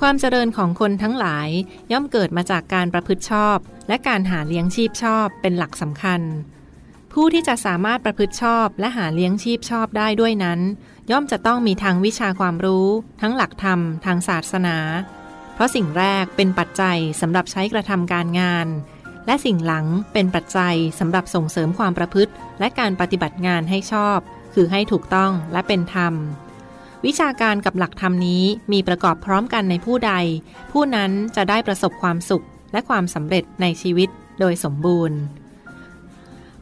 ความเจริญของคนทั้งหลายย่อมเกิดมาจากการประพฤติชอบ และการหาเลี้ยงชีพชอบเป็นหลักสำคัญ ผู้ที่จะสามารถประพฤติชอบและหาเลี้ยงชีพชอบได้ด้วยนั้น ย่อมจะต้องมีทางวิชาความรู้ ทั้งหลักธรรม ทางศาสนา เพราะสิ่งแรกเป็นปัจจัยสำหรับใช้กระทำการงาน และสิ่งหลังเป็นปัจจัยสำหรับส่งเสริมความประพฤติ และการปฏิบัติงานให้ชอบ คือให้ถูกต้องและเป็นธรรม วิชาการกับหลักธรรมนี้มีประกอบพร้อมกันในผู้ใด ผู้นั้นจะได้ประสบความสุขและความสำเร็จในชีวิตโดยสมบูรณ์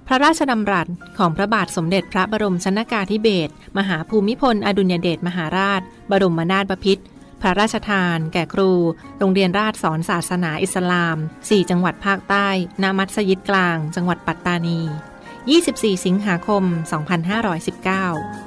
พระราชดำรัสของพระบาทสมเด็จพระบรมชนากาธิเบศรมหาภูมิพล อดุลยเดชมหาราช บรมนาถบพิตรพระราชทาน แก่ครู โรงเรียนราชสอนศาสนาอิสลาม 4 จังหวัดภาคใต้นามัสยิดกลาง จังหวัดปัตตานี 24 สิงหาคม 2519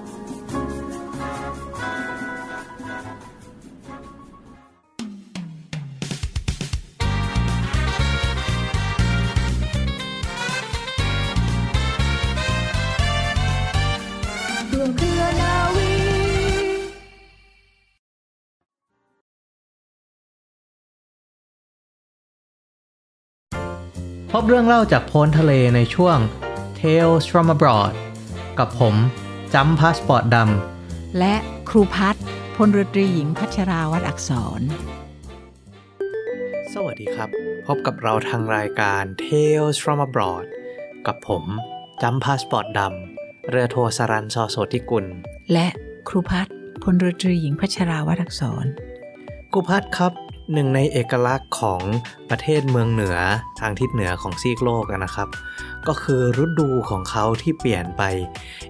พบเรื่องเล่าจากโพ้นทะเลในช่วง Tales from abroad กับผมจำพาสปอร์ตดและครูพัฒน์พลเรือตรีหญิงพัชราวัดอักษรสวัสดีครับ พบกับเราทางรายการ Tales from abroad กับผมจำพาสปอร์ตดำเรือโทสรันซอโสติกุล และครูพัฒน์พลเรือตรีหญิงพัชราวัดอักษรครูพัฒน์ครับ หนึ่งในเอกลักษณ์ของประเทศเมืองเหนือทางทิศเหนือของซีกโลกอะนะครับ ก็คือฤดูของเขาที่เปลี่ยนไป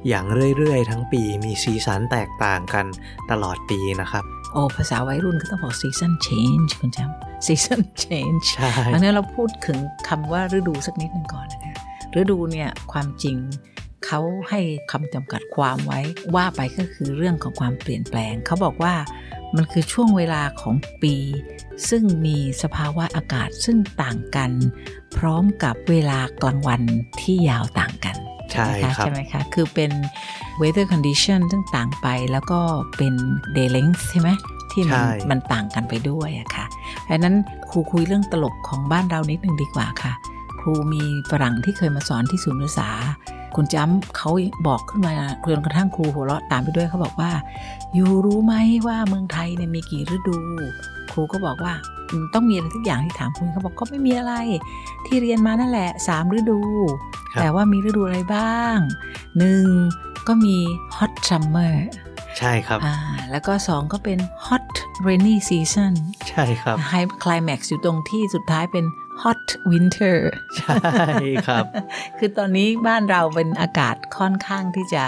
อย่างเรื่อยๆ ทั้งปีมีสีสันแตกต่างกันตลอดปีนะครับโอ้ภาษาวัยรุ่นก็ต้องบอก season change คุณจำ season change ใช่อันนี้เราพูดถึงคำว่าฤดูสักนิดหนึ่งก่อนนะคะฤดูเนี่ยความจริงเขาให้คำจำกัดความไว้ว่าไปก็คือเรื่องของความเปลี่ยนแปลง เขาบอกว่า มันคือช่วงเวลาของปี ซึ่งมีสภาวะอากาศซึ่งต่างกัน พร้อมกับเวลากลางวันที่ยาวต่างกันใช่ไหมคะครับใช่ไหมคะ คือเป็น weather condition ซึ่งต่างไปแล้วก็เป็น day length ใช่ไหมที่มันใช่มันต่างกันไปด้วยอะค่ะดังนั้นครูคุยเรื่องตลกของบ้านเรานิดหนึ่งดีกว่าค่ะ ครูมีฝรั่งที่เคยมาสอนที่ศูนย์ภาษา คุณจ้ำเขาบอกขึ้นมาจนกระทั่งครูหัวเราะตามไปด้วยเขาบอกว่า อยู่รู้ไหมว่าเมืองไทยเนี่ยมีกี่ฤดู ครูก็บอกว่าอืมต้องมีอะไรทุกอย่างที่ถามคุณเขาบอกก็ไม่มีอะไร ที่เรียนมานั่นแหละสามฤดูครับแต่ว่ามีฤดูอะไรบ้างหนึ่งก็มี hot summer ใช่ครับ อ่า แล้วก็สองก็เป็น hot rainy season ใช่ครับ high climax อยู่ตรงที่สุดท้ายเป็น hot winter ใช่ครับ คือตอนนี้บ้านเราเป็นอากาศค่อนข้างที่จะ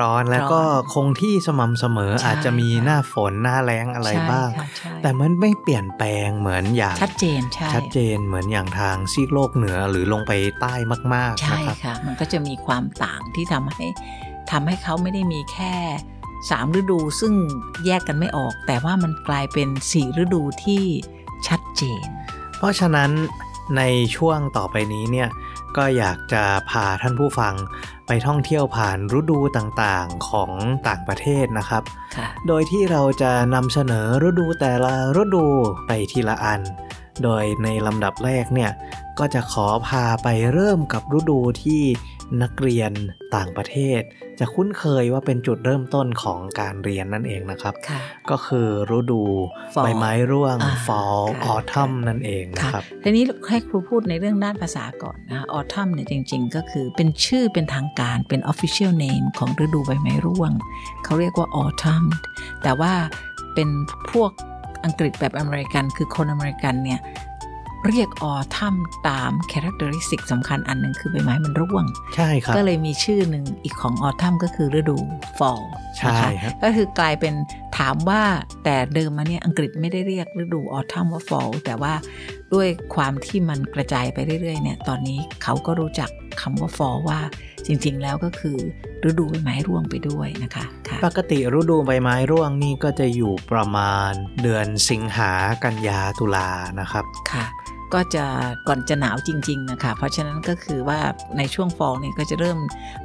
ร้อนแล้วก็ร้อนคงที่สม่ำเสมอใช่อาจจะมีค่ะหน้าฝนหน้าแล้งอะไรใช่บ้างค่ะใช่แต่มันไม่เปลี่ยนแปลงเหมือนอย่างชัดเจนใช่ชัดเจนเหมือนอย่างทางซีกโลกเหนือหรือลงไปใต้มากๆใช่นะครับค่ะ มันก็จะมีความต่างที่ทำให้ทำให้เขาไม่ได้มีแค่สามฤดูซึ่งแยกกันไม่ออก แต่ว่ามันกลายเป็นสี่ฤดูที่ชัดเจน เพราะฉะนั้นในช่วงต่อไปนี้เนี่ยก็อยากจะพาท่านผู้ฟังไปท่องเที่ยวผ่านฤดูต่างๆของต่างประเทศนะครับค่ะโดยที่เราจะนำเสนอฤดูแต่ละฤดูไปทีละอัน โดยในลำดับแรกเนี่ยก็จะขอพาไปเริ่มกับฤดูที่ นักเรียนต่างประเทศ จะคุ้นเคยว่าเป็นจุดเริ่มต้นของการเรียนนั่นเองนะครับค่ะก็คือฤดู Fall ใบไม้ร่วงอ่า fall ค่ะ autumn นั่นเองนะค่ะครับทีนี้ให้ครูพูดในเรื่องด้านภาษาก่อนนะออทัมเนี่ยจริง ๆ ก็คือเป็นชื่อเป็นทางการเป็น official name ของฤดูใบไม้ร่วง เขาเรียกว่า autumn แต่ว่าเป็นพวกอังกฤษแบบอเมริกัน คือคนอเมริกันเนี่ย เรียกออทัมตาม characteristic สำคัญอันหนึ่งคือใบไม้มันร่วง ใช่ครับ ก็เลยมีชื่อหนึ่งอีกของออทัมก็คือฤดู fall ใช่นะคะครับก็คือกลายเป็นถามว่าแต่เดิมมาเนี่ยอังกฤษไม่ได้เรียกฤดูออทัมว่า fall แต่ว่าด้วยความที่มันกระจายไปเรื่อยๆเนี่ยตอนนี้เขาก็รู้จักคำว่า fall ว่าจริงๆแล้วก็คือฤดูใบไม้ร่วงไปด้วยนะคะค่ะปกติฤดูใบไม้ร่วงนี่ก็จะอยู่ประมาณเดือนสิงหากันยาตุลานะครับค่ะ ก็จะก่อนจะหนาวจริง ๆ นะคะ เพราะฉะนั้นก็คือว่าในช่วงฟอลเนี่ยก็จะเริ่ม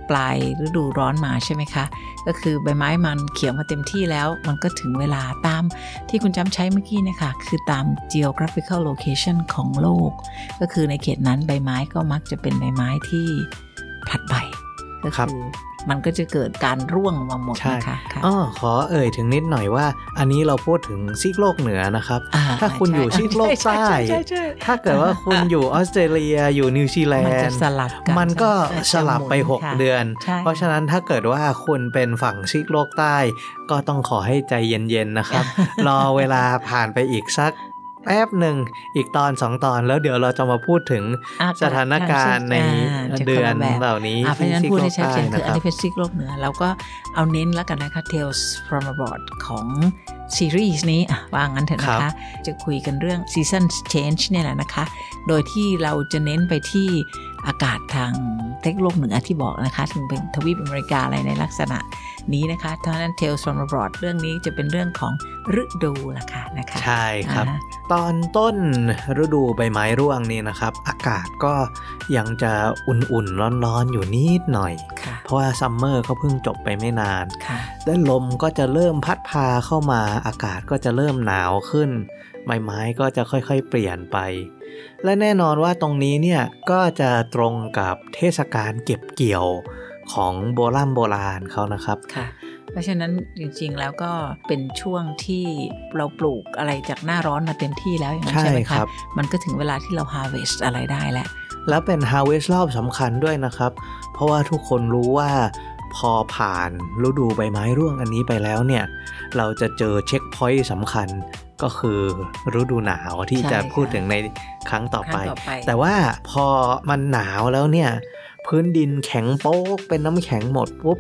ปลายฤดูร้อนมาใช่ไหมคะ ก็คือใบไม้มันเขียวมาเต็มที่แล้ว มันก็ถึงเวลาตามที่คุณจำใช้เมื่อกี้นะคะ คือตาม geographical location ของโลก ก็คือในเขตนั้นใบไม้ก็มักจะเป็นใบไม้ที่ผลัดใบก็คือ มันก็จะเกิดการร่วงมาหมดใช่นะคะค่ะอ๋อขอเอ่ยถึงนิดหน่อยว่า อันนี้เราพูดถึงซีกโลกเหนือนะครับอ่ถ้าคุณอยู่ซีกโลกใต้ช่ช่ใช่ใช่ถ้าเกิดว่าคุณอยู่ออสเตรเลียอยู่นิวซีแลมันนจะด์สลับกันมันก็ใช่สลับไปจะหมุนค่ะ6เดือนใช่เพราะฉะนั้นถ้าเกิดว่าคุณเป็นฝั่งซีกโลกใต้ ก็ต้องขอให้ใจเย็นๆนะครับ รอเวลาผ่านไปอีกสัก แป๊บหนึ่งอีกตอนสองตอนแล้วเดี๋ยวเราจะมาพูดถึงอะสถานการณ์ในอ่าจะเดือนคนละแบบเหล่านี้อะเพราะฉะนั้นที่พูดซีกโลให้กชัดใต้เจนคืออันนะครับนี้เป็นซีกโลกเหนือเราก็เอาเน้นแล้วกันนะคะ Tales from abroad ของซีรีส์นี้อะว่างั้นเถอะนะครัคะบจะคุยกันเรื่อง season change เนี่ยแหละนะคะ โดยที่เราจะเน้นไปที่ อากาศทางเทคโลกเหนือที่บอกนะคะ ถึงเป็นทวีปอเมริกาอะไรในลักษณะนี้นะคะเพราะฉะนั้น Tales from abroad เรื่องนี้จะเป็นเรื่องของฤดูล่ะค่ะนะคะ ใช่ครับอ่าตอนต้นฤดูใบไม้ร่วงนี่นะครับ อากาศก็ยังจะอุ่นๆ ร้อนๆ อยู่นิดหน่อยค่ะเพราะว่าซัมเมอร์ก็เพิ่งจบไปไม่นานค่ะและลมก็จะเริ่มพัดพาเข้ามาอากาศก็จะเริ่มหนาวขึ้น ใบไม้ก็จะค่อยๆ เปลี่ยนไป และแน่นอนว่าตรงนี้เนี่ยก็จะตรงกับเทศกาลเก็บเกี่ยวของโบราณโบราณเขานะครับค่ะเพราะฉะนั้นจริงๆแล้วก็เป็นช่วงที่เราปลูกอะไรจากหน้าร้อนมาเต็มที่แล้วอย่างนั้นใช่ใช่ไหมครัคะบมันก็ถึงเวลาที่เรา harvest อะไรได้แล้ว แล้วเป็น harvest รอบสำคัญด้วยนะครับ เพราะว่าทุกคนรู้ว่าพอผ่านฤดูใบไม้ร่วงอันนี้ไปแล้วเนี่ย เราจะเจอเช็คพอยต์สำคัญ ก็คือฤดูหนาวที่ใช่จะพูดค่ะถึงในครั้งต่อไปครั้งต่อไป แต่ว่าพอมันหนาวแล้วเนี่ย พื้นดินแข็งโป๊กเป็นน้ำแข็งหมดปุ๊บ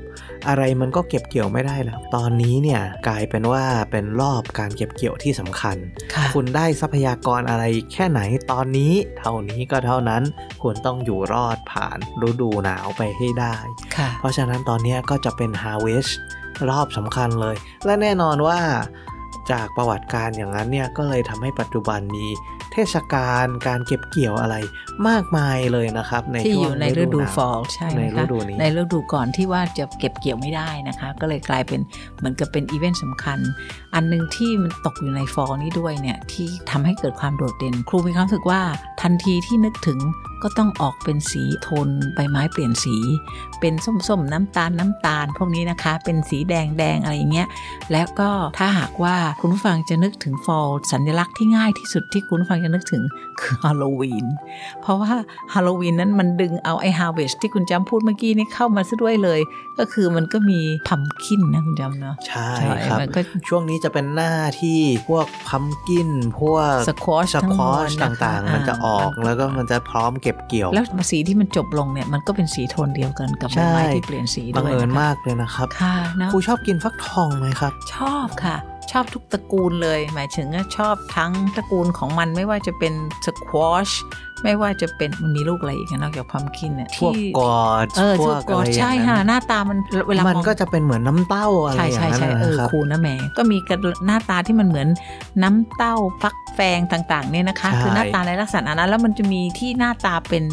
อะไรมันก็เก็บเกี่ยวไม่ได้แล้ว ตอนนี้เนี่ยกลายเป็นว่าเป็นรอบการเก็บเกี่ยวที่สำคัญค่ะคุณได้ทรัพยากรอะไรแค่ไหนตอนนี้ เท่านี้ก็เท่านั้นคุณต้องอยู่รอดผ่านฤดูหนาวไปให้ได้ค่ะเพราะฉะนั้นตอนนี้ก็จะเป็น harvest รอบสำคัญเลย และแน่นอนว่า จากประวัติการอย่างนั้นเนี่ยก็เลยทำให้ปัจจุบันมี เทศกาลการเก็บเกี่ยวอะไรมากมายเลยนะครับ ในที่ช่อวงยู่ในฤดูหนาว fall ใช่ในไหมฤคะดูนี้ในฤดูก่อนที่ว่าจะเก็บเกี่ยวไม่ได้นะคะ ก็เลยกลายเป็นเหมือนกับเป็นอีเวนต์สำคัญ อันหนึ่งที่มันตกอยู่ใน fall นี้ด้วยเนี่ยที่ทำให้เกิดความโดดเด่น ครูมีความรู้สึกว่าทันทีที่นึกถึงก็ต้องออกเป็นสีโทนใบไม้เปลี่ยนสี เป็นส้มๆ น้ำตาลน้ำตาล พวกนี้นะคะ เป็นสีแดงแดงอะไรอย่างเงี้ยแล้วก็ถ้าหากว่าคุณผู้ฟังจะนึกถึง fall สัญลักษณ์ที่ง่ายที่สุดที่คุณผู้ฟังจะนึกถึงคือฮาโลวีน เพราะว่าฮาโลวีนนั้นมันดึงเอาไอ้ harvest ที่คุณจำพูดเมื่อกี้นี่เข้ามาซะด้วยเลย ก็คือมันก็มีพัมคินนะคุณจำเนาะใช่ครับมันก็ช่วงนี้จะเป็นหน้าที่พวกพัมกิน พวกสควอชสทั้งควมอวลชนะคะต่างๆ มันจะออกาแล้วก็มันจะพร้อมเก็บเกี่ยว แล้วสีที่มันจบลงเนี่ยมันก็เป็นสีโทนเดียวกันกับใบใช่ไม้ที่เปลี่ยนสีบัด้งวยเอิญนะคะมากเลยนะครับค่ะเนาะครูชอบกินฟักทองไหมครับ ชอบค่ะ ชอบทุกตระกูลเลย หมายถึงว่าชอบทั้งตระกูลของมันไม่ว่าจะเป็นสควอชไม่ว่าจะเป็นมันมีลูกอะไรอีกนะนอกจากพัมคินเนี่ยพวกที่กอดเออพพววกกอะไรอย่าใช่งค่ะนั้นหน้าตามันเวลามันมองก็จะเป็นเหมือนน้ำเต้าอะไรใช่อย่าใช่งนั้นใช่เออนะครับคูนะแหมก็มีกันหน้าตาที่มันเหมือนน้ำเต้าฟักแฟงต่างๆเนี่ยนะคะใช่คือหน้าตาในลักษณะนั้นแล้วมันจะมีที่หน้าตาเป็น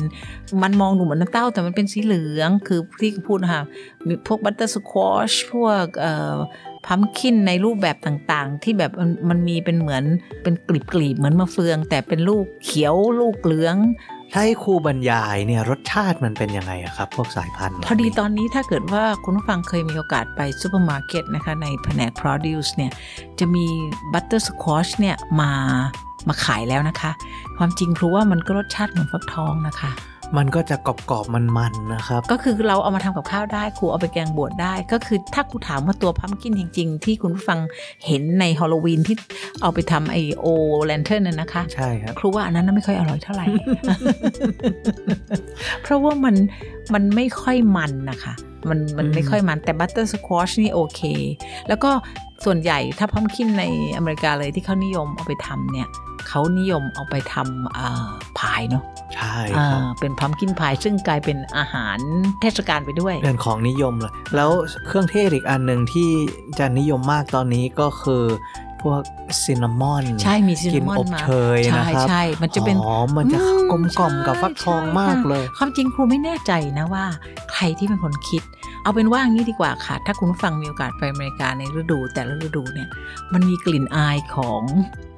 มันมองดูเหมือนน้ำเต้าแต่มันเป็นสีเหลืองคือที่พูดนะคะมีพวก butter squash พวกเอ่อ pumpkin ในรูปแบบต่างๆ ที่แบบมันมันมีเป็นเหมือนเป็นกลีบๆเหมือนมะเฟือง แต่เป็นลูกเขียวลูกเหลืองถ้าให้ครูบรรยายเนี่ยรสชาติมันเป็นยังไงอะครับ พวกสายพันธุ์เหล่าพอดีนี้ตอนนี้ถ้าเกิดว่าคุณผู้ฟังเคยมีโอกาสไปซูเปอร์มาร์เก็ตนะคะในแผนก produce เนี่ยจะมี butter squash เนี่ยมามาขายแล้วนะคะ ความจริงครูว่ามันก็รสชาติเหมือนฟักทองนะคะ มันก็จะกรอบๆมันๆนะครับ ก็คือเราเอามาทำกับข้าวได้ครูเอาไปแกงบวชได้ ก็คือถ้าครูถามว่าตัว pumpkin จริง ๆ ที่คุณผู้ฟังเห็นในฮอลโลวีนที่เอาไปทำ jack-o'-lantern น่ะนะคะ ใช่ครับครูว่าอันนั้นน่ะไม่ค่อยอร่อยเท่าไหร่ เพราะว่ามันมันไม่ค่อยมันนะคะ มันมันอืมไม่ค่อยมันแต่ butter squash นี่โอเค แล้วก็ส่วนใหญ่ถ้า pumpkin ในอเมริกาเลยที่เขานิยมเอาไปทำเนี่ยเขานิยมเอาไปทำอ่าพายเนาะใช่อ่าครับเป็นพัมกินพายซึ่งกลายเป็นอาหารเทศกาลไปด้วยเป็นของนิยมเลยแล้วเครื่องเทศอีกอันหนึ่งที่จะนิยมมากตอนนี้ก็คือ พวกซินนามอนใช่มีซินกลินนามอนอบมาเชยใช่นะครับใช่มันจะเป็นหอมมันจะอืมกลมกล่อมกับใช่ฟักทองใช่มากค่ะเลย ความจริงครูไม่แน่ใจนะว่า ใครที่เป็นคนคิด เอาเป็นว่างี้ดีกว่าค่ะ ถ้าคุณผู้ฟังมีโอกาสไปอเมริกาในฤดู แต่ละฤดูเนี่ย มันมีกลิ่นอายของ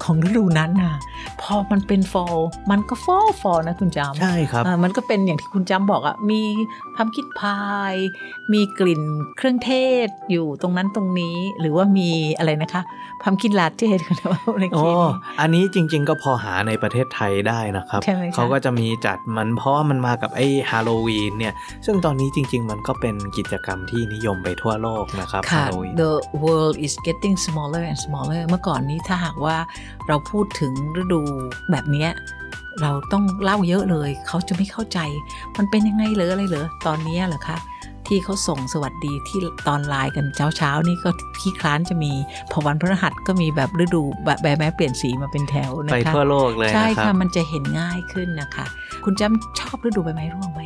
ของฤดูนั้นน่ะพอมันเป็น fall มันก็ fall fall นะคุณจำใช่ครับอ่ามันก็เป็นอย่างที่คุณจำบอกอะมี pumpkin pie มีกลิ่นเครื่องเทศอยู่ตรงนั้นตรงนี้ หรือว่ามีอะไรนะคะ pumpkin latte คุณว่าในโอ้คีนี้อันนี้จริง ๆ ก็พอหาในประเทศไทยได้นะครับใช่ไหมคะเขาก็จะมีจัดมันเพราะว่ามันมากับไอ้ฮาโลวีนเนี่ย ซึ่งตอนนี้จริง ๆ มันก็เป็นกิจกรรมที่นิยมไปทั่วโลกนะครับฮาค่ะโลวีน the world is getting smaller and smaller เมื่อก่อนนี้ถ้าหากว่าเราพูดถึงฤดูแบบเนี้ยเราต้องเล่าเยอะเลย เขาจะไม่เข้าใจ มันเป็นยังไงเหรออะไรเหรอตอนเนี้ยเหรอคะที่เขาส่งสวัสดีที่ตอนไลน์กันเช้าเช้าๆนี่ก็ที่คล้านจะมีพอวันพฤหัสก็มีแบบฤดูแบบใบไม้เปลี่ยนสีมาเป็นแถวนะคะไปทั่วโลกเลยใช่นะครัค่ะบมันจะเห็นง่ายขึ้นนะคะ คุณจำชอบฤดูใบไม้ร่วงไหม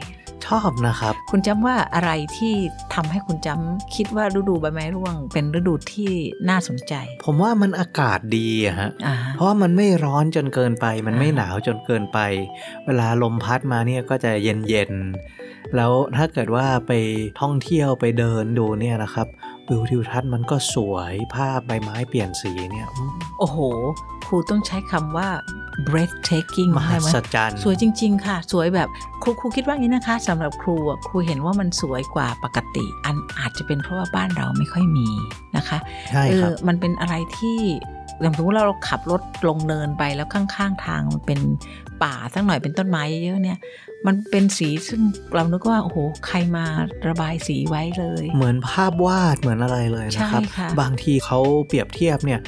ชอบนะครับ คุณจำว่าอะไรที่ทำให้คุณจำคิดว่าฤดูใบไม้ร่วง เป็นฤดูที่น่าสนใจ ผมว่ามันอากาศดีอะฮะอ่าเพราะว่ามันไม่ร้อนจนเกินไป มันไม่อ่าหนาวจนเกินไป เวลาลมพัดมาเนี่ยก็จะเย็นเย็นๆแล้วถ้าเกิดว่าไปท่องเที่ยวไปเดินดูเนี่ยนะครับวิวทิวทัศน์มันก็สวยภาพใบไม้เปลี่ยนสีเนี่ยอืมโอ้โหครูต้องใช้คำว่า breathtaking มหัได้ไหมศจรรย์สวยจริง ๆ ค่ะ สวยแบบครูครูคิดว่างี้นะคะสำหรับครูอะครูเห็นว่ามันสวยกว่าปกติ อันอาจจะเป็นเพราะว่าบ้านเราไม่ค่อยมีนะคะใช่เอครัอบมันเป็นอะไรที่อย่างสมมติเราขับรถลงเนินไปแล้วข้างๆ ทางมันเป็นป่าสักหน่อยเป็นต้นไม้เยอะๆเนี่ยมันเป็นสีซึ่งเรานึกว่าโอ้โหใครมาระบายสีไว้เลย เหมือนภาพวาดเหมือนอะไรเลยนะครับใช่ค่ะบางทีเขาเปรียบเทียบเนี่ย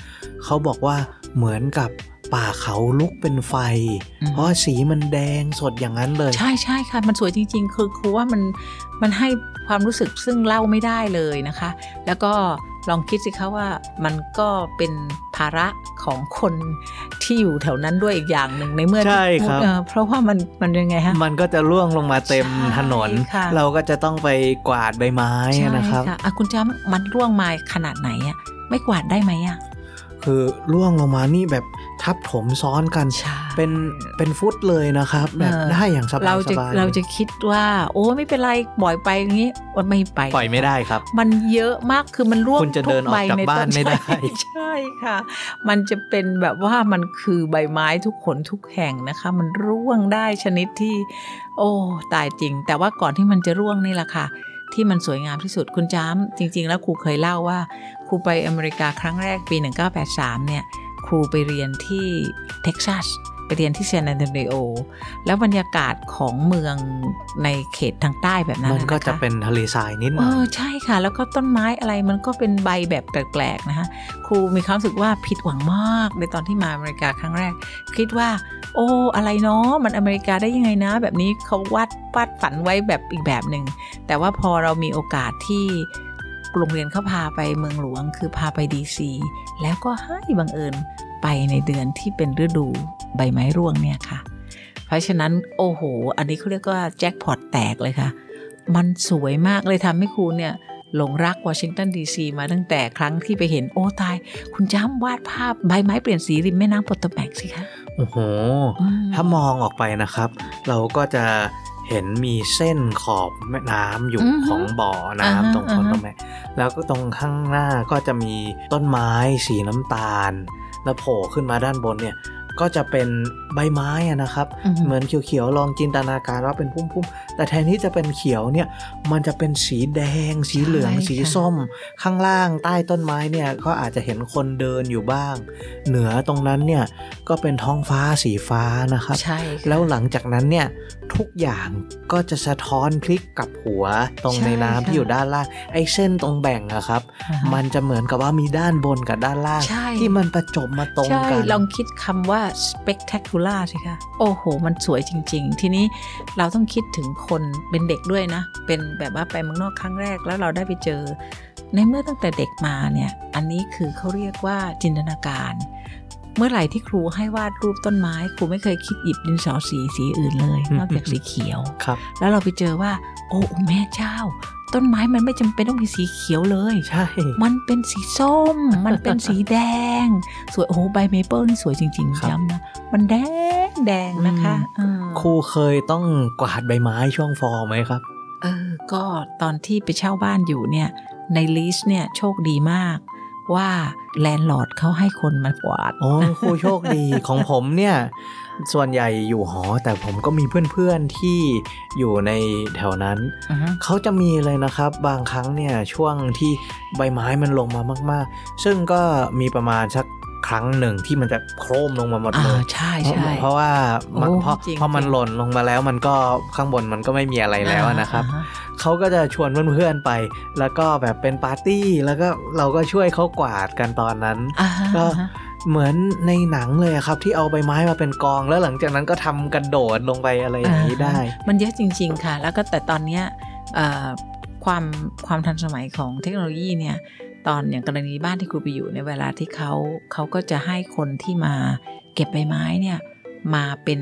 เขาบอกว่าเหมือนกับ ป่าเขาลุกเป็นไฟอืมเพราะว่าสีมันแดงสดอย่างนั้นเลย ใช่ใช่ค่ะ มันสวยจริง ๆ คือครูว่ามันมันให้ความรู้สึกซึ่งเล่าไม่ได้เลยนะคะ แล้วก็ลองคิดสิคะว่ามันก็เป็นภาระของคนที่อยู่แถวนั้นด้วยอีกอย่างหนึ่งในเมื่อใช่ครับเอ่อเพราะว่ามันมันยังไงฮะมันก็จะร่วงลงมาเต็มใช่ถนนค่ะเราก็จะต้องไปกวาดใบไม้ใช่นะครับค่ะอะคุณจ้ามันร่วงมาขนาดไหนอะไม่กวาดได้ไหมอะคือร่วงลงมานี่แบบ ทับถมซ้อนกันใช่เป็นเป็นฟุตเลยนะครับ แบบเออได้อย่างสบายเราจะสบายเราจะคิดว่า โอ้ไม่เป็นไรปล่อยไปอย่างนี้ว่าไม่ไปปล่อยไม่ได้ครับ มันเยอะมากคือมันร่วงคุณจะเดินออกทุใบจากในบ้านต้ไม่ได้ใช่ใช่ค่ะ มันจะเป็นแบบว่ามันคือใบไม้ทุกขนทุกแห่งนะคะ มันร่วงได้ชนิดที่ โอ้ตายจริง แต่ว่าก่อนที่มันจะร่วงนี่แหละค่ะที่มันสวยงามที่สุดคุณจ้ำจริง ๆ แล้วครูเคยเล่าว่าครูไปอเมริกาครั้งแรกปี 1983 เนี่ยค รูไปเรียนที่เท็กซัสไปเรียนที่ซานอันโตนิโอ แล้วบรรยากาศของเมืองในเขตทางใต้แบบนั้นมันก็คจะเป็นทะเลทรายนิดหเอน่อยอใช่ค่ะ แล้วก็ต้นไม้อะไรมันก็เป็นใบแบบแปลกๆนะคะครูมีความรู้สึกว่าผิดหวังมาก ในตอนที่มาอเมริกาครั้งแรก คิดว่า โอ้อะไรเนาะมันอเมริกาได้ยังไงนะ แบบนี้เขาวาดวาดฝันไว้แบบอีกแบบหนึ่งแต่ว่าพอเรามีโอกาสที่ โรงเรียนเขาพาไปเมืองหลวง คือพาไปดีซีแล้วก็ให้บังเอิญไปในเดือนที่เป็นฤดูใบไม้ร่วงเนี่ยค่ะ เพราะฉะนั้นโอ้โห อันนี้เขาเรียกว่าแจ็คพอตแตกเลยค่ะ มันสวยมากเลยทำให้ครูเนี่ยหลงรักวอชิงตันดีซีมาตั้งแต่ครั้งที่ไปเห็นโอ้ตาย คุณจ้ำวาดภาพใบไม้เปลี่ยนสีริมแม่น้ำปอตแบกสิคะ โอ้โหอืมถ้ามองออกไปนะครับ เราก็จะ เห็นมีเส้นขอบแม่น้ำอยู่อือฮึของบ่อน้ำอ่าฮะตรงคนอ่าฮะตรงแม่แล้วก็ตรงข้างหน้าก็จะมีต้นไม้สีน้ำตาล แล้วโผล่ขึ้นมาด้านบนเนี่ย ก็จะเป็นใบไม้อะนะครับอือฮึเหมือนเขียวๆ ลองจินตนาการว่าเป็นพุ่มๆ แต่แทนที่จะเป็นเขียวเนี่ย มันจะเป็นสีแดง สีเหลืองใช่สีค่ะส้ม ข้างล่างใต้ต้นไม้เนี่ย ก็อาจจะเห็นคนเดินอยู่บ้าง เหนือตรงนั้นเนี่ย ก็เป็นท้องฟ้าสีฟ้านะครับ ใช่ค่ะแล้วหลังจากนั้นเนี่ย ทุกอย่างก็จะสะท้อนพลิกกลับหัวตรงใช่ในน้ำที่ค่ะอยู่ด้านล่าง ไอ้เส้นตรงแบ่งอะครับอ่าฮะมันจะเหมือนกับว่ามีด้านบนกับด้านล่างใช่ที่มันประจบมาตรงใช่กัน ลองคิดคำว่า spectacular สิคะโอ้โห มันสวยจริง ๆ ทีนี้เราต้องคิดถึงคนเป็นเด็กด้วยนะ เป็นแบบว่าไปเมืองนอกครั้งแรกแล้วเราได้ไปเจอ ในเมื่อตั้งแต่เด็กมาเนี่ย อันนี้คือเขาเรียกว่าจินตนาการ เมื่อไหร่ที่ครูให้วาดรูปต้นไม้ ครูไม่เคยคิดหยิบดินสอสีสีอื่นเลยอืมนอกจากสีเขียวครับ แล้วเราไปเจอว่า โอ้แม่เจ้า ต้นไม้มันไม่จำเป็นต้องมีสีเขียวเลยใช่มันเป็นสีส้ม มันเป็นสีแดง สวยโอ้โหใบเมเปิลนี่สวยจริงครับๆย้ำนะมันแดงแดงนะคะเออครูเคยต้องกวาดใบไม้ช่วง fall ไหมครับเออก็ตอนที่ไปเช่าบ้านอยู่เนี่ยใน lease เนี่ยโชคดีมาก ว่า landlord เขาให้คนมากวาด โอ้ครูโชคดี ของผมเนี่ย ส่วนใหญ่อยู่หอ แต่ผมก็มีเพื่อนๆที่อยู่ในแถวนั้นอือฮึเขาจะมีเลยนะครับ บางครั้งเนี่ยช่วงที่ใบไม้มันลงมามาก ๆ ซึ่งก็มีประมาณสัก ครั้งหนึ่งที่มันจะโครมลงมาหมดอ่าเลยใช่เพราะใช่เพราะว่ามันโอ้เพราะจริงพอมันจริงหล่นลงมาแล้วมันก็ข้างบนมันก็ไม่มีอะไรแล้วนะครับอ่าฮเขาก็จะชวนเพื่อนๆไป แล้วก็แบบเป็นปาร์ตี้แล้วก็เราก็ช่วยเขากวาดกันตอนนั้นอ่าฮะก็อ่าฮะเหมือนในหนังเลยอะครับที่เอาใบไม้มาเป็นกองแล้วหลังจากนั้นก็ทำกระโดดลงไปอะไรอย่างนี้ได้ มันเยอะจริง ๆ ค่ะ แล้วก็แต่ตอนเนี้ยเอ่อความความทันสมัยของเทคโนโลยีเนี่ย ตอนอย่างกรณีบ้านที่ครูไปอยู่ในยเวลาที่เขาเขาก็จะให้คนที่มาเก็บใบไม้เนี่ยมาเป็น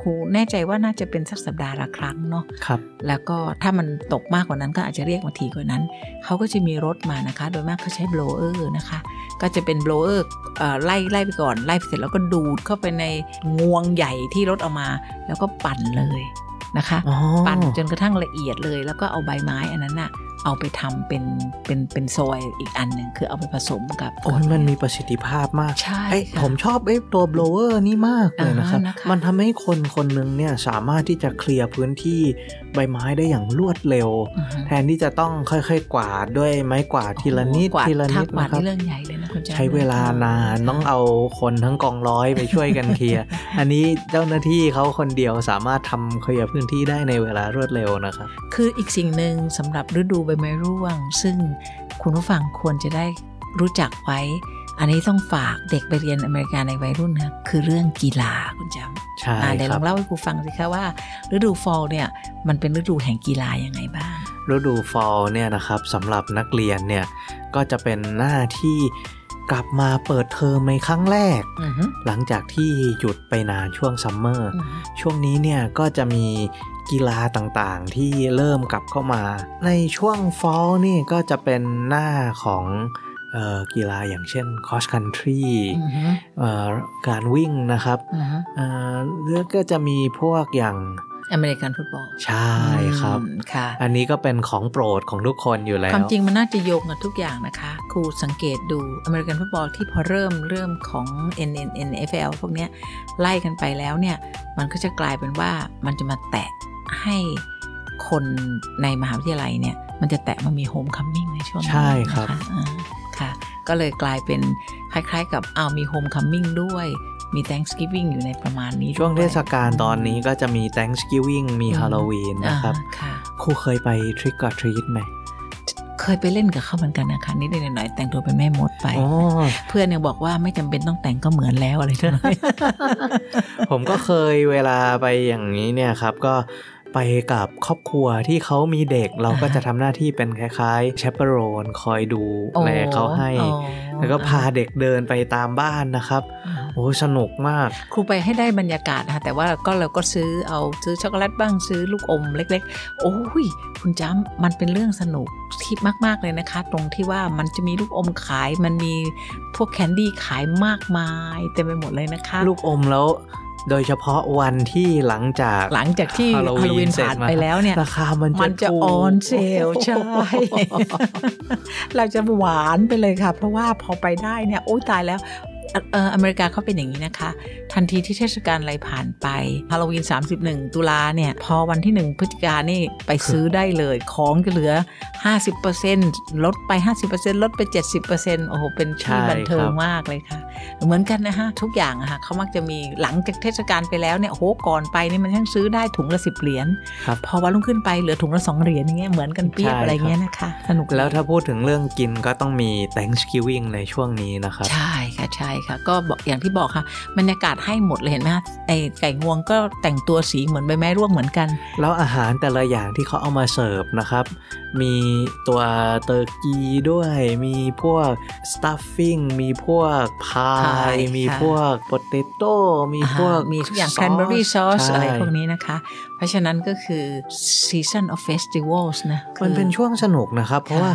ครูแน่ใจว่าน่าจะเป็นสักสัปดาห์ละครั้งเนาะครับ แล้วก็ถ้ามันตกมากกว่านั้นก็อาจจะเรียกมาทีกว่านั้น เขาก็จะมีรถมานะคะ โดยมากเขาใช้ blower นะคะ ก็จะเป็น blower เอ่อไล่ไล่ไปก่อนไล่ไปเสร็จแล้วก็ดูดเข้าไปในงวงใหญ่ที่รถเอามา แล้วก็ปั่นเลยนะคะอ๋อปั่นจนกระทั่งละเอียดเลย แล้วก็เอาใบไม้อันนั้นน่ะ เอาไปทำเป็นเป็นเป็นซอยอีกอันหนึ่งคือเอาไปผสมกับโอ้ยมันมีประสิทธิภาพมากใช่เอ้ยค่ะผมชอบไอ้ตัว blower นี่มากเลยนะครับอ่านะคะมันทำให้คนคนหนึ่งเนี่ยสามารถที่จะเคลียร์พื้นที่ใบไม้ได้อย่างรวดเร็วอือฮึแทนที่จะต้องค่อยๆ กวาดด้วยไม้กวาดทีละนิดกวาทีละนิดถ้ากวาดนะครับนี่เรื่องใหญ่เลยนะคุณแจ๊คใช้เวลานานต้องเอาคนทั้งกองร้อยไปช่วยกันเคลียร์อันนี้เจ้าหน้าที่เขาคนเดียวสามารถทำเคลียร์พื้นที่ได้ในเวลารวดเร็วนะครับ คืออีกสิ่งหนึ่งสำหรับฤดูใบไม้ร่วง ซึ่งคุณผู้ฟังควรจะได้รู้จักไว้ อันนี้ต้องฝากเด็กไปเรียนอเมริกาในวัยรุ่นนะคือเรื่องกีฬาคุณจำใช่อ่าเดี๋ยวคลรัอบงเล่าให้ครูฟังสิคะว่า ฤดู fall เนี่ยมันเป็นฤดูแห่งกีฬายังไงบ้าง ฤดู fall เนี่ยนะครับสำหรับนักเรียนเนี่ยก็จะเป็นหน้าที่กลับมาเปิดเทอมในครั้งแรกอือฮึหลังจากที่หยุดไปนานช่วงซัมเมอร์อือฮึช่วงนี้เนี่ยก็จะมี กีฬาต่างๆ ที่เริ่มกลับเข้ามา ในช่วง fall นี่ก็จะเป็นหน้าของเอ่อกีฬาอย่างเช่น cross country อือฮึเอ่อการวิ่งนะครับอือฮึเอ่อแล้วก็จะมีพวกอย่างอเมริกันฟุตบอลใช่ครับอืมค่ะ อันนี้ก็เป็นของโปรดของทุกคนอยู่แล้ว ความจริงมันน่าจะโยงกันทุกอย่างนะคะ ครูสังเกตดูอเมริกันฟุตบอลที่พอเริ่มเริ่มของ N N NFL พวกเนี้ยไล่กันไปแล้วเนี่ย มันก็จะกลายเป็นว่ามันจะมาแตะ ให้คนในมหาวิทยาลัยเนี่ย มันจะแตะมามี homecoming ในช่วงนี้ใช่ครับนะคะอ่าค่ะ ก็เลยกลายเป็นคล้ายๆ กับอ้าวมี homecoming ด้วยมี Thanksgiving อยู่ในประมาณนี้ ช่วงด้วยเทศกาลตอนนี้ก็จะมี Thanksgiving มีอืม Halloween นะครับอ่าค่ะครูเคยไป Trick or Treat ไหม เคยไปเล่นกับเขาเหมือนกันนะคะนิดๆหน่อยๆแต่งตัวเป็นแม่มดไปอ๋อเพื่อนยังบอกว่าไม่จำเป็นต้องแต่งก็เหมือนแล้วอะไรเท่านั้นผมก็เคยเวลาไปอย่างนี้เนี่ยครับ ก็ ไปกับครอบครัวที่เขามีเด็กเราก็จะทำหน้าที่เป็นคล้ายๆ c h a p e r o n คอยดูแลเขาให้อ๋อแล้วก็พาเด็กเดินไปตามบ้านนะครับอ่าโอ้สนุกมาก ครูไปให้ได้บรรยากาศนะคะแต่ว่าก็เราก็ซื้อเอาซื้อช็อกโกแลตบ้างซื้อลูกอมเล็ก ๆ โอ้ยคุณจ้ำมันเป็นเรื่องสนุกที่มาก ๆ เลยนะคะ ตรงที่ว่ามันจะมีลูกอมขายมันมีพวกแคนดี้ขายมากมายเต็มไปหมดเลยนะคะ ลูกอมแล้ว โดยเฉพาะวันที่หลังจากหลังจากที่ฮาโลวีนเสร็จผ่านมาไปแล้วเนี่ยราคามันจะมันจะถูกออนเซลใช่ เราจะหวานไปเลยค่ะ เพราะว่าพอไปได้เนี่ยโอ้ยตายแล้วเอ่อเอ่ออเมริกาเขาเป็นอย่างนี้นะคะ ทันทีที่เทศกาลอะไรผ่านไปฮาโลวีน 31 ตุลาเนี่ย พอวันที่ 1 พฤศจิกานี่ไปซื้อได้เลย ของจะเหลือ 50%ลดไป 50%ลดไป 70%โอ้โห เป็นที่ใช่บันเทิงครับมากเลยค่ะ เหมือนกันนะฮะ ทุกอย่างอะค่ะเขามักจะมีหลังจากเทศกาลไปแล้วเนี่ยโอ้โหก่อนไปนี่มันช่างซื้อได้ถุงละสิบเหรียญครับพอวันรุ่งขึ้นไปเหลือถุงละสองเหรียญอย่างเงี้ยเหมือนกันเปี๊ยบใช่อะไรครับเงี้ยนะคะสนุกแล้วถ้าพูดถึงเรื่องกินก็ต้องมี Thanksgiving ในช่วงนี้นะครับใช่ค่ะใช่ค่ะก็บอกอย่างที่บอกค่ะบรรยากาศให้หมดเลยเห็นไหมคะไอ้ไก่งวงก็แต่งตัวสีเหมือนใบไม้ร่วงเหมือนกัน แล้วอาหารแต่ละอย่างที่เขาเอามาเสิร์ฟนะครับมีตัว turkey ด้วยมีพวกสตัฟฟิ n งมีพวกพาพายยมีค่ะพวก potatoมีพวกอ่ามีทุกอย่าง cranberry sauce ใช่อะไรพวกนี้นะคะ เพราะฉะนั้นก็คือ season of festivals นะมันเป็นคือช่วงสนุกนะครับ เพราะว่า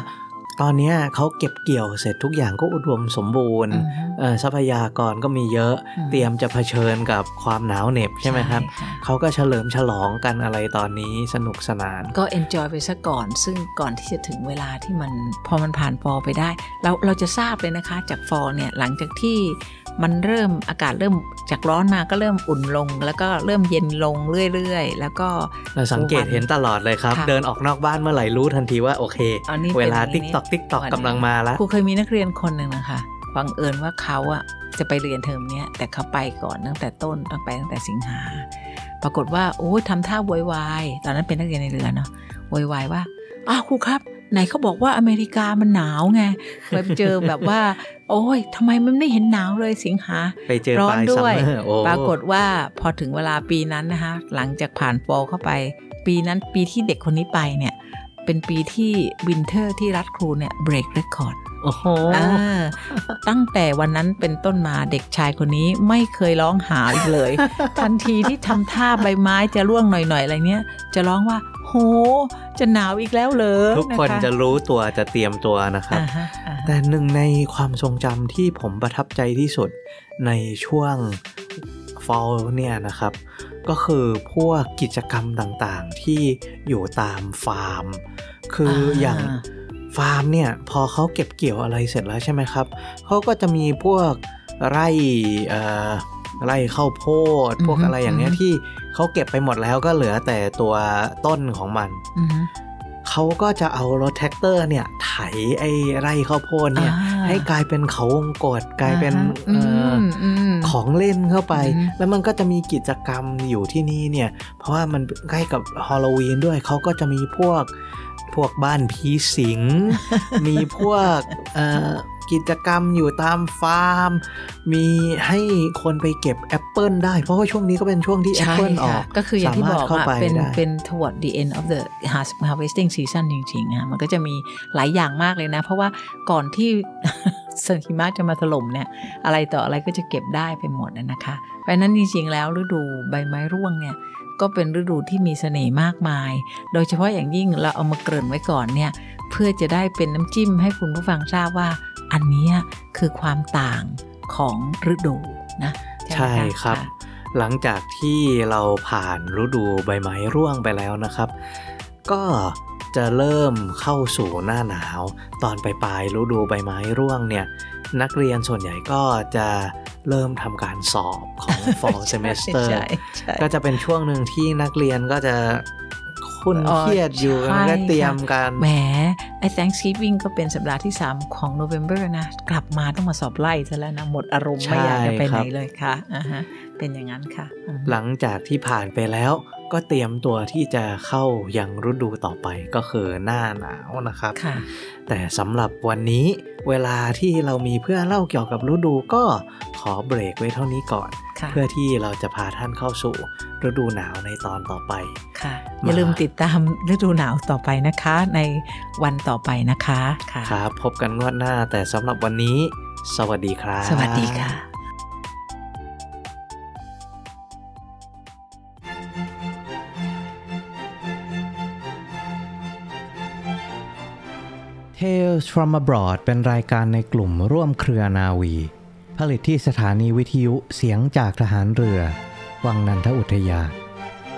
ตอนเนี้ยเขาเก็บเกี่ยวเสร็จทุกอย่างก็อุดมสมบูรณ์อือฮึเอ่อทรัพยากรก็มีเยอะอืมเตรียมจะเผชิญกับความหนาวเหน็บใช่ไหมครับค่ะเขาก็เฉลิมฉลองกันอะไรตอนนี้สนุกสนาน ก็ enjoy ไปซะก่อน ซึ่งก่อนที่จะถึงเวลาที่มันพอมันผ่านฟอไปได้ เราเราจะทราบเลยนะคะ จากฟอเนี่ยหลังจากที่มันเริ่มอากาศเริ่มจากร้อนมาก็เริ่มอุ่นลง แล้วก็เริ่มเย็นลงเรื่อยๆ แล้วก็เราสังเกตเห็นตลอดเลยครับค่ะเดินออกนอกบ้านเมื่อไหร่รู้ทันทีว่าโอเคอันนี้เป็นเวลาอย่างนี้ tick tock tick tock วันนี้กำลังมาแล้วครูเคยมีนักเรียนคนหนึ่งนะคะ บังเอิญว่าเขาอะจะไปเรียนเทอมเนี้ยแต่เขาไปก่อนตั้งแต่ต้นตั้งไปตั้งแต่สิงหา ปรากฏว่าโอ้ยทำท่าโวยวายตอนนั้นเป็นนักเรียนนายเรือเนาะโวยวายว่าอ้าวครูครับไหนเขาบอกว่าอเมริกามันหนาวไงไปเจอแบบว่า โอ้ยทำไมมันไม่เห็นหนาวเลยสิงหาไปเจอร้อนปลายซัมด้วยเมอร์ด้วยโอ้ปรากฏว่าพอถึงเวลาปีนั้นนะคะหลังจากผ่าน fall เข้าไป ปีนั้นปีที่เด็กคนนี้ไปเนี่ย เป็นปีที่ winter ที่รัฐครูเนี่ย break record โอ้โหตั้งแต่วันนั้นเป็นต้นมาเด็กชายคนนี้ไม่เคยร้องหาอีกเลย ทันทีที่ทำท่าใบไม้จะร่วงหน่อยๆอะไรเนี้ยจะร้องว่า โห จะหนาวอีกแล้วเหรอทุกคนนะคะจะรู้ตัวจะเตรียมตัวนะครับอ่าฮะอ่าฮะแต่หนึ่งในความทรงจำที่ผมประทับใจที่สุดในช่วง fall เนี่ยนะครับ ก็คือพวกกิจกรรมต่างๆที่อยู่ตามฟาร์ม คืออย่าง ฟาร์มเนี่ยพอเขาเก็บเกี่ยวอะไรเสร็จแล้วใช่ไหมครับเขาก็จะมีพวกไร่เอ่อไร่ข้าวโพดพวกอะไรอย่างเงี้ยที่เขาเก็บไปหมดแล้วก็เหลือแต่ตัวต้นของมันอือฮึเขาก็จะเอารถแทรกเตอร์เนี่ยไถไอ้ไร่ข้าวโพดเนี่ยอ่าให้กลายเป็นเขาวงกตกลายเป็นอืเอ่อมออืมของเล่นเข้าไปอืมแล้วมันก็จะมีกิจกรรมอยู่ที่นี่เนี่ย เพราะว่ามันใกล้กับฮอลโลวีนด้วยเขาก็จะมีพวก พวกบ้านผีสิง มีพวกเอ่อกิจกรรมอยู่ตามฟาร์ม มีให้คนไปเก็บแอปเปิลได้ เพราะว่าช่วงนี้ก็เป็นช่วงที่แอปใช่เปิลออค่ะกก็คืออย่างที่บอกสามารถเข้าอะไปเป็นได้เป็น toward the end of the har- harvesting season จริงๆอะมันก็จะมีหลายอย่างมากเลยนะ เพราะว่าก่อนที่ หิมะจะมาถล่มเนี่ยอะไรต่ออะไรก็จะเก็บได้ไปหมดนะนะคะ เพราะฉะนั้นจริงๆแล้วฤดูใบไม้ร่วงเนี่ยก็เป็นฤดูที่มีเสน่ห์มากมาย โดยเฉพาะอย่างยิ่งเราเอามาเกริ่นไว้ก่อนเนี่ยเพื่อจะได้เป็นน้ำจิ้มให้คุณผู้ฟังทราบว่า อันเนี้ยคือความต่างของฤดูนะไหมใช่ะครับะหลังจากที่เราผ่านฤดูใบไม้ร่วงไปแล้วนะครับ ก็ จะเริ่มเข้าสู่หน้าหนาว ตอนปลายๆฤดูใบไม้ร่วงเนี่ย นักเรียนส่วนใหญ่ก็จะเริ่มทำการสอบของ fall semester ใช่ใช่ก็จะเป็นช่วงหนึ่งที่นักเรียนก็จะคุ้นอ๋อเครียดอยู่ใช่แล้วก็เตรียมค่ะการแหมไอ้ Thanksgiving ก็เป็นสัปดาห์ที่ 3 ของ November นะ กลับมาต้องมาสอบไล่ซะแล้วนะ หมดอารมณ์ไม่อยากจะไปไหนเลยค่ะอ่าฮะเป็นอย่างนั้นค่ะอืมหลังจากที่ผ่านไปแล้ว ก็เตรียมตัวที่จะเข้ายังฤดูต่อไปก็คือหน้าหนาวนะครับค่ะแต่สำหรับวันนี้เวลาที่เรามีเพื่อเล่าเกี่ยวกับฤดูก็ขอเบรกไว้เท่านี้ก่อนค่ะเพื่อที่เราจะพาท่านเข้าสู่ฤดูหนาวในตอนต่อไปค่ะ อย่าลืมติดตามฤดูหนาวต่อไปนะคะ ในวันต่อไปนะคะค่ะครับพบกันงวดหน้าแต่สำหรับวันนี้ สวัสดีครับ สวัสดีค่ะ Tales from abroad เป็นรายการในกลุ่มร่วมเครือนาวี ผลิตที่สถานีวิทยุเสียงจากทหารเรือ วังนันทอุทยาน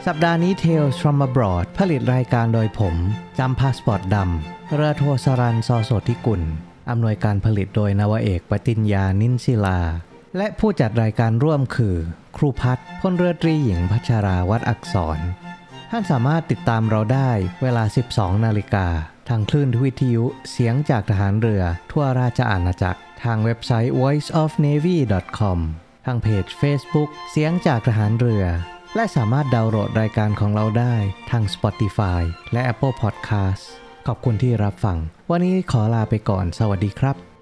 สัปดาห์นี้ Tales from abroad ผลิตรายการโดยผมจำพาสปอร์ตและเรือโทสรันซอโสธิกุลอำนวยการผลิตโดยนวเอกปติญญานินศิลา และผู้จัดรายการร่วมคือ ครูพัฒน์พลเรือตรีหญิงพัชราวัดอักษร ท่านสามารถติดตามเราได้เวลา 12 นาฬิกา ทางคลื่นวิทยุเสียงจากทหารเรือทั่วราชอาณาจักร ทางเว็บไซต์ voiceofnavy.com ทางเพจ Facebook เสียงจากทหารเรือ และสามารถดาวน์โหลดรายการของเราได้ทาง Spotify และ Apple Podcast ขอบคุณที่รับฟัง วันนี้ขอลาไปก่อน สวัสดีครับ